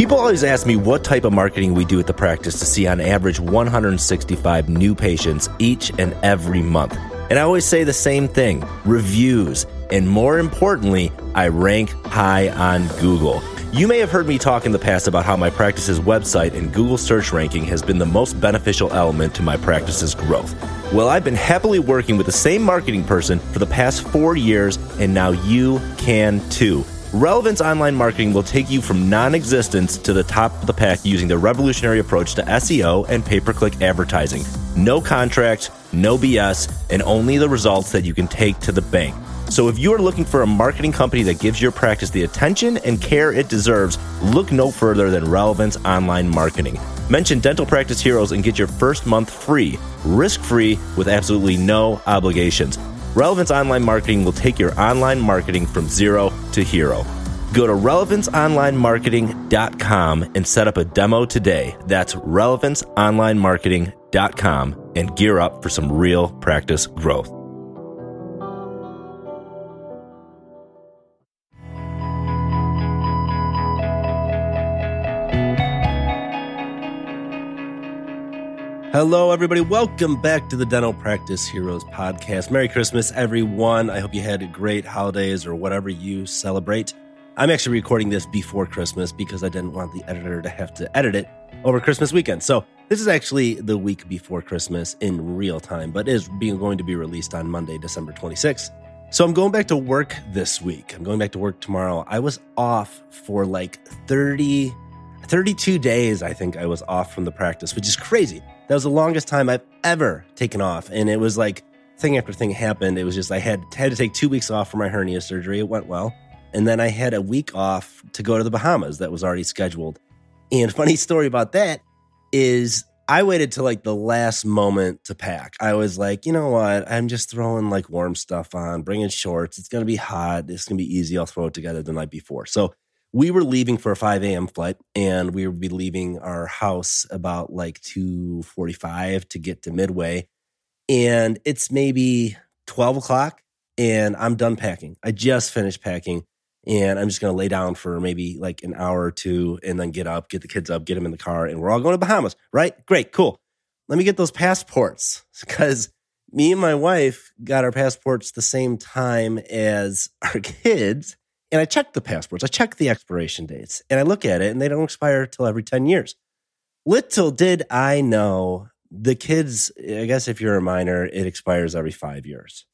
People always ask me what type of marketing we do at the practice to see on average 165 new patients each and every month. And I always say the same thing reviews. And more importantly, I rank high on Google. You may have heard me talk in the past about how my practice's website and Google search ranking has been the most beneficial element to my practice's growth. Well, I've been happily working with the same marketing person for the past four years, and now you can too. Relevance Online Marketing will take you from non existence to the top of the pack using the revolutionary approach to SEO and pay per click advertising. No contracts, no BS, and only the results that you can take to the bank. So if you are looking for a marketing company that gives your practice the attention and care it deserves, look no further than Relevance Online Marketing. Mention Dental Practice Heroes and get your first month free, risk free, with absolutely no obligations. Relevance Online Marketing will take your online marketing from zero to hero. Go to relevanceonlinemarketing.com and set up a demo today. That's relevanceonlinemarketing.com and gear up for some real practice growth. Hello, everybody. Welcome back to the Dental Practice Heroes podcast. Merry Christmas, everyone. I hope you had great holidays or whatever you celebrate. I'm actually recording this before Christmas because I didn't want the editor to have to edit it over Christmas weekend. So this is actually the week before Christmas in real time, but is being going to be released on Monday, December 26th. So I'm going back to work this week. I'm going back to work tomorrow. I was off for like 30, 32 days, I think I was off from the practice, which is crazy that was the longest time I've ever taken off. And it was like thing after thing happened. It was just I had had to take two weeks off for my hernia surgery. It went well. And then I had a week off to go to the Bahamas that was already scheduled. And funny story about that is I waited till like the last moment to pack. I was like, you know what? I'm just throwing like warm stuff on, bringing shorts. It's going to be hot. It's going to be easy. I'll throw it together the night before. So we were leaving for a 5 a.m. flight and we would be leaving our house about like 2.45 to get to Midway. And it's maybe 12 o'clock and I'm done packing. I just finished packing and I'm just going to lay down for maybe like an hour or two and then get up, get the kids up, get them in the car and we're all going to Bahamas, right? Great, cool. Let me get those passports because me and my wife got our passports the same time as our kids and I check the passports, I check the expiration dates, and I look at it, and they don't expire till every 10 years. Little did I know the kids, I guess if you're a minor, it expires every five years.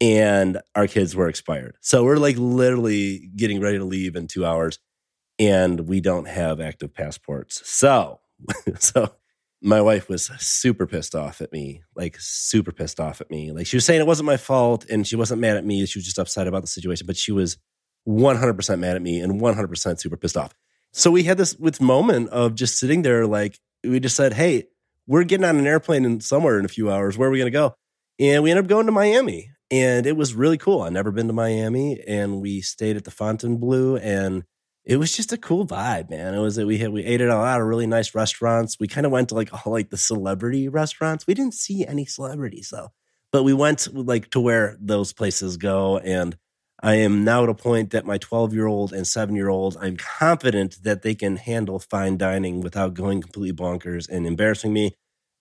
And our kids were expired. So we're like literally getting ready to leave in two hours, and we don't have active passports. So, so my wife was super pissed off at me, like super pissed off at me. Like she was saying it wasn't my fault and she wasn't mad at me. She was just upset about the situation, but she was 100% mad at me and 100% super pissed off. So we had this, this moment of just sitting there, like, we just said, Hey, we're getting on an airplane in somewhere in a few hours. Where are we going to go? And we ended up going to Miami. And it was really cool. I've never been to Miami. And we stayed at the Fontainebleau and it was just a cool vibe, man. It was that we had we ate at a lot of really nice restaurants. We kind of went to like all like the celebrity restaurants. We didn't see any celebrities though, but we went like to where those places go, and I am now at a point that my 12 year old and seven year old, I'm confident that they can handle fine dining without going completely bonkers and embarrassing me.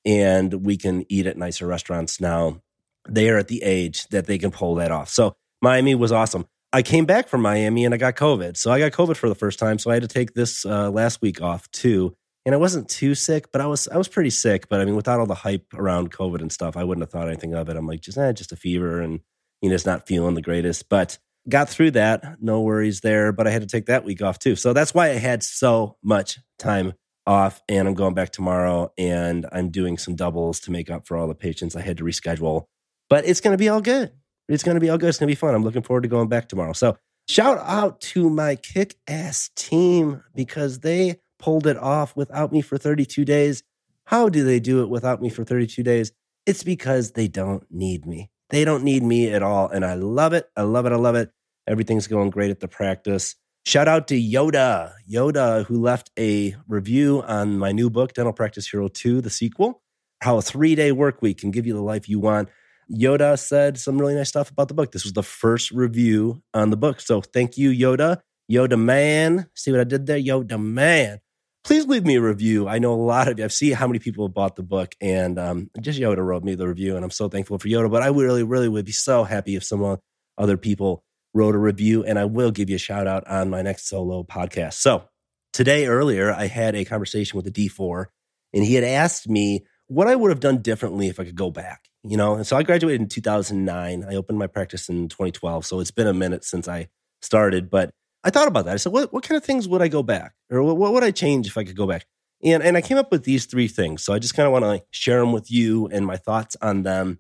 And we can eat at nicer restaurants now. They are at the age that they can pull that off. So Miami was awesome. I came back from Miami and I got COVID. So I got COVID for the first time. So I had to take this uh, last week off too. And I wasn't too sick, but I was I was pretty sick. But I mean, without all the hype around COVID and stuff, I wouldn't have thought anything of it. I'm like, just eh, just a fever and you know, it's not feeling the greatest. But got through that. No worries there. But I had to take that week off too. So that's why I had so much time off. And I'm going back tomorrow and I'm doing some doubles to make up for all the patients I had to reschedule. But it's going to be all good. It's going to be all good. It's going to be fun. I'm looking forward to going back tomorrow. So shout out to my kick ass team because they pulled it off without me for 32 days. How do they do it without me for 32 days? It's because they don't need me. They don't need me at all. And I love it. I love it. I love it. Everything's going great at the practice. Shout out to Yoda, Yoda, who left a review on my new book, Dental Practice Hero 2, the sequel, how a three day work week can give you the life you want. Yoda said some really nice stuff about the book. This was the first review on the book. So thank you, Yoda. Yoda Man. See what I did there? Yoda Man. Please leave me a review. I know a lot of you. I've seen how many people have bought the book, and um, just Yoda wrote me the review, and I'm so thankful for Yoda. But I really, really would be so happy if some other people wrote a review, and I will give you a shout out on my next solo podcast. So today, earlier, I had a conversation with a D4, and he had asked me what I would have done differently if I could go back. You know, and so I graduated in 2009. I opened my practice in 2012, so it's been a minute since I started. But I thought about that. I said, what what kind of things would I go back, or what, what would I change if I could go back? And and I came up with these three things. So I just kind of want to like share them with you and my thoughts on them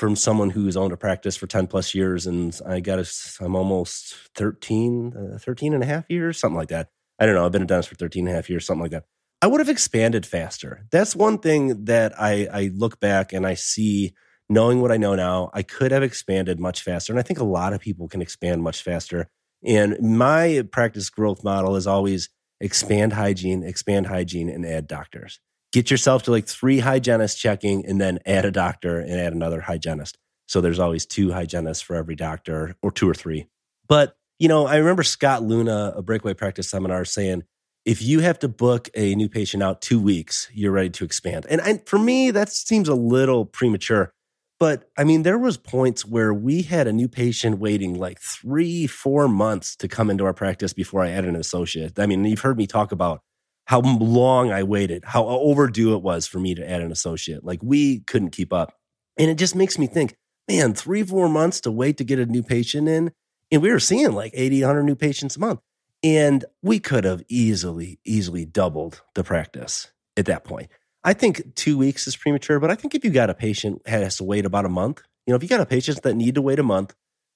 from someone who's owned a practice for 10 plus years. And I got a, I'm almost 13, uh, 13 and a half years, something like that. I don't know. I've been a dentist for 13 and a half years, something like that. I would have expanded faster. That's one thing that I, I look back and I see, knowing what I know now, I could have expanded much faster. And I think a lot of people can expand much faster. And my practice growth model is always expand hygiene, expand hygiene, and add doctors. Get yourself to like three hygienists checking and then add a doctor and add another hygienist. So there's always two hygienists for every doctor or two or three. But, you know, I remember Scott Leune, a breakaway practice seminar, saying, if you have to book a new patient out two weeks, you're ready to expand. And for me, that seems a little premature. But I mean, there was points where we had a new patient waiting like three, four months to come into our practice before I added an associate. I mean, you've heard me talk about how long I waited, how uh, overdue it was for me to add an associate. Like we couldn't keep up. And it just makes me think, man, three, four months to wait to get a new patient in. And we were seeing like 80, 100 new patients a month. And we could have easily, easily doubled the practice at that point. I think two weeks is premature, but I think if you got a patient has to wait about a month, you know, if you got a patient that need to wait a month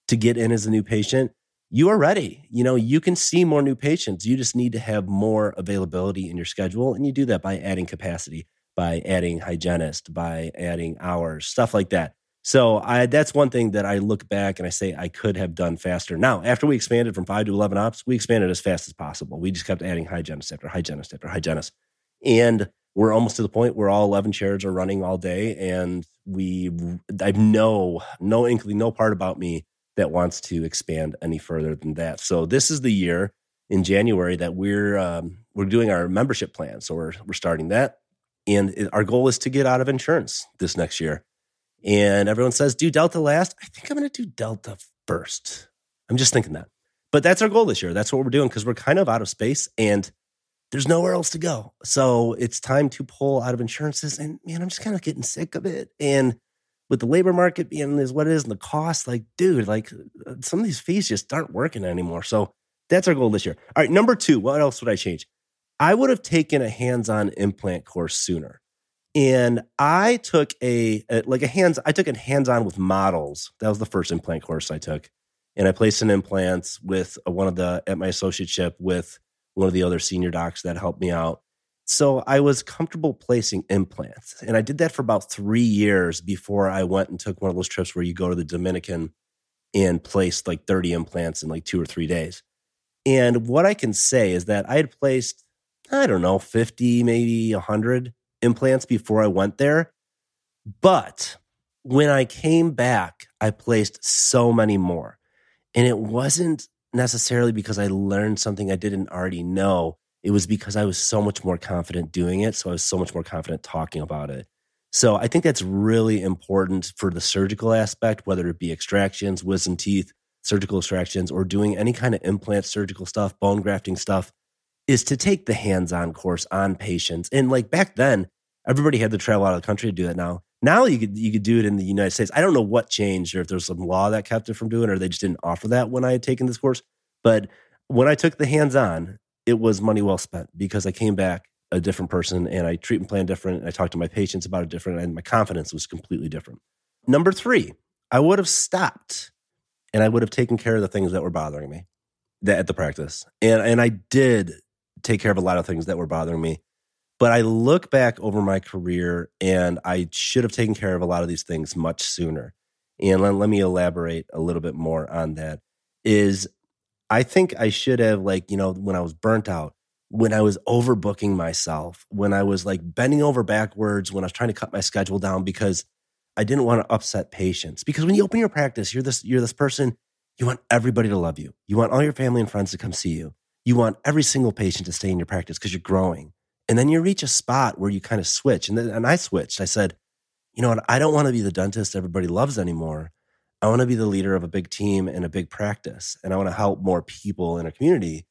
to get in as a new patient, you are ready. You know, you can see more new patients. You just need to have more availability in your schedule. And you do that by adding capacity, by adding hygienist, by adding hours, stuff like that. So I that's one thing that I look back and I say I could have done faster. Now, after we expanded from five to eleven ops, we expanded as fast as possible. We just kept adding hygienist after hygienist after hygienist, and we're almost to the point where all eleven chairs are running all day, and we I've no no inkling, no part about me that wants to expand any further than that. So this is the year in January that we're um, we're doing our membership plan. So we're we're starting that, and it, our goal is to get out of insurance this next year. And everyone says, do Delta last. I think I'm going to do Delta first. I'm just thinking that. But that's our goal this year. That's what we're doing because we're kind of out of space and there's nowhere else to go. So it's time to pull out of insurances. And man, I'm just kind of getting sick of it. And with the labor market being is what it is and the cost, like, dude, like uh, uh, some of these fees just aren't working anymore. So that's our goal this year. All right, number two, what else would I change? I would have taken a hands on implant course sooner and I took a, a, like a hands I took a hands on with models. That was the first implant course I took, and I placed an implants with uh, one of the at my associateship with one of the other senior docs that helped me out. So I was comfortable placing implants, and I did that for about three years before I went and took one of those trips where you go to the Dominican and place like thirty implants in like two or three days. And what I can say is that I had placed I don't know fifty, maybe hundred implants before I went there. But when I came back, I placed so many more. And it wasn't necessarily because I learned something I didn't already know. It was because I was so much more confident doing it. So I was so much more confident talking about it. So I think that's really important for the surgical aspect, whether it be extractions, wisdom teeth, surgical extractions, or doing any kind of implant surgical stuff, bone grafting stuff, is to take the hands on course on patients. And like back then, everybody had to travel out of the country to do that now. Now you could you could do it in the United States. I don't know what changed or if there's some law that kept it from doing or they just didn't offer that when I had taken this course. But when I took the hands on, it was money well spent because I came back a different person and I treatment plan different. And I talked to my patients about it different and my confidence was completely different. Number three, I would have stopped and I would have taken care of the things that were bothering me at the practice. And and I did take care of a lot of things that were bothering me. But I look back over my career and I should have taken care of a lot of these things much sooner. And let, let me elaborate a little bit more on that. Is I think I should have, like, you know, when I was burnt out, when I was overbooking myself, when I was like bending over backwards, when I was trying to cut my schedule down because I didn't want to upset patients. Because when you open your practice, you're this you're this person You want everybody to love you. You want all your family and friends to come see you. You want every single patient to stay in your practice because you're growing. And then you reach a spot where you kind of switch. And, then, and I switched. I said, you know what? I don't want to be the dentist everybody loves anymore. I want to be the leader of a big team and a big practice. And I want to help more people in a community.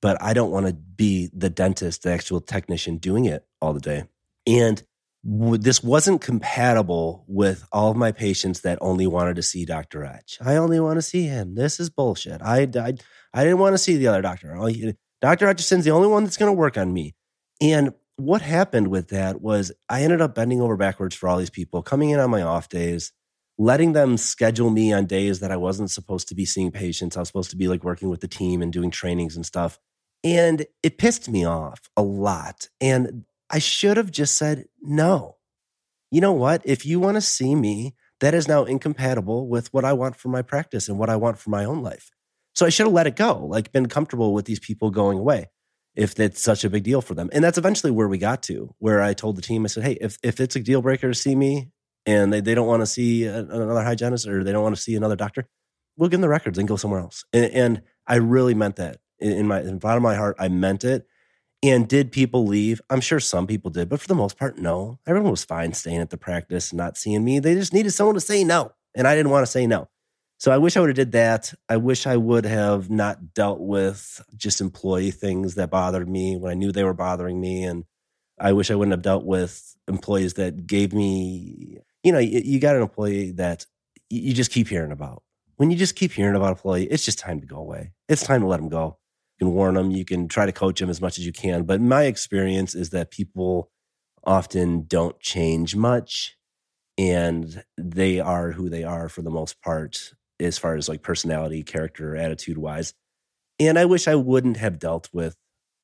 But I don't want to be the dentist, the actual technician doing it all the day. And this wasn't compatible with all of my patients that only wanted to see Dr. Etch. I only want to see him. This is bullshit. I, I, I didn't want to see the other doctor. Dr. Etchison's the only one that's going to work on me. And what happened with that was I ended up bending over backwards for all these people, coming in on my off days, letting them schedule me on days that I wasn't supposed to be seeing patients. I was supposed to be like working with the team and doing trainings and stuff. And it pissed me off a lot. And I should have just said, no. You know what? If you want to see me, that is now incompatible with what I want for my practice and what I want for my own life. So I should have let it go, like been comfortable with these people going away if it's such a big deal for them. And that's eventually where we got to, where I told the team, I said, hey, if, if it's a deal breaker to see me and they, they don't want to see another hygienist or they don't want to see another doctor, we'll give them the records and go somewhere else. And, and I really meant that in my in the bottom of my heart. I meant it. And did people leave? I'm sure some people did, but for the most part, no. Everyone was fine staying at the practice, and not seeing me. They just needed someone to say no, and I didn't want to say no. So I wish I would have did that. I wish I would have not dealt with just employee things that bothered me when I knew they were bothering me, and I wish I wouldn't have dealt with employees that gave me. You know, you, got an employee that you just keep hearing about. When you just keep hearing about an employee, it's just time to go away. It's time to let them go You can warn them, you can try to coach them as much as you can. But my experience is that people often don't change much and they are who they are for the most part, as far as like personality, character, attitude wise. And I wish I wouldn't have dealt with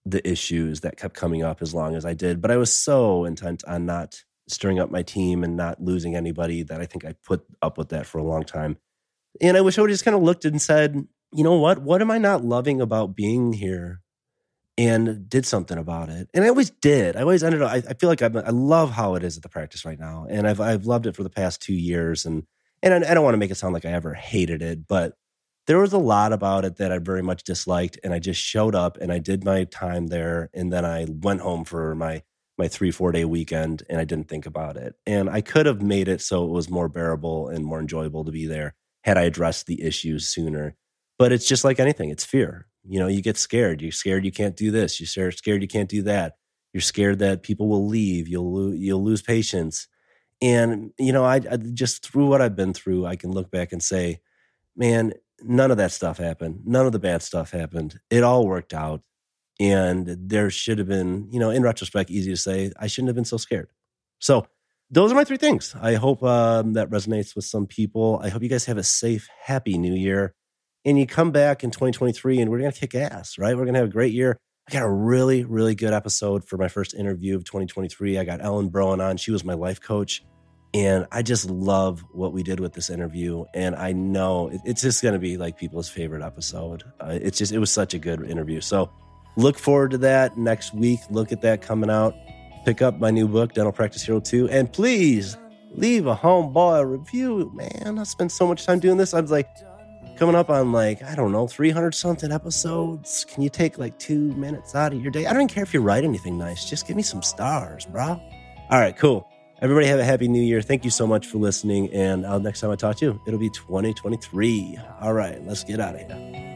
the issues that kept coming up as long as I did. But I was so intent on not stirring up my team and not losing anybody that I think I put up with that for a long time. And I wish I would just kind of looked and said, you know what? What am I not loving about being here? And did something about it. And I always did. I always ended up, I, I feel like I'm, i love how it is at the practice right now. And I've, I've loved it for the past two years. And, and I, I don't want to make it sound like I ever hated it, but there was a lot about it that I very much disliked. And I just showed up and I did my time there. And then I went home for my, my three, four day weekend and I didn't think about it. And I could have made it so it was more bearable and more enjoyable to be there had I addressed the issues sooner. But it's just like anything, it's fear. You know, you get scared. You're scared you can't do this. You're scared you can't do that. You're scared that people will leave. You'll lo- you'll lose patience. And you know, I, I just through what I've been through, I can look back and say, man, none of that stuff happened. None of the bad stuff happened. It all worked out. And there should have been, you know, in retrospect, easy to say, I shouldn't have been so scared. So those are my three things. I hope um, that resonates with some people. I hope you guys have a safe, happy new year and you come back in 2023 and we're going to kick ass, right? We're going to have a great year. I got a really, really good episode for my first interview of 2023. I got Ellen Broen on. She was my life coach. And I just love what we did with this interview. And I know it's just going to be like people's favorite episode. Uh, it's just, it was such a good interview. So look forward to that next week. Look at that coming out. Pick up my new book, Dental Practice Hero 2. And please leave a homeboy review, man. I spent so much time doing this. I was like, coming up on like, I don't know, 300 something episodes. Can you take like two minutes out of your day? I don't even care if you write anything nice. Just give me some stars, bro. All right, cool. Everybody have a happy new year. Thank you so much for listening. And uh, next time I talk to you, it'll be 2023. All right, let's get out of here.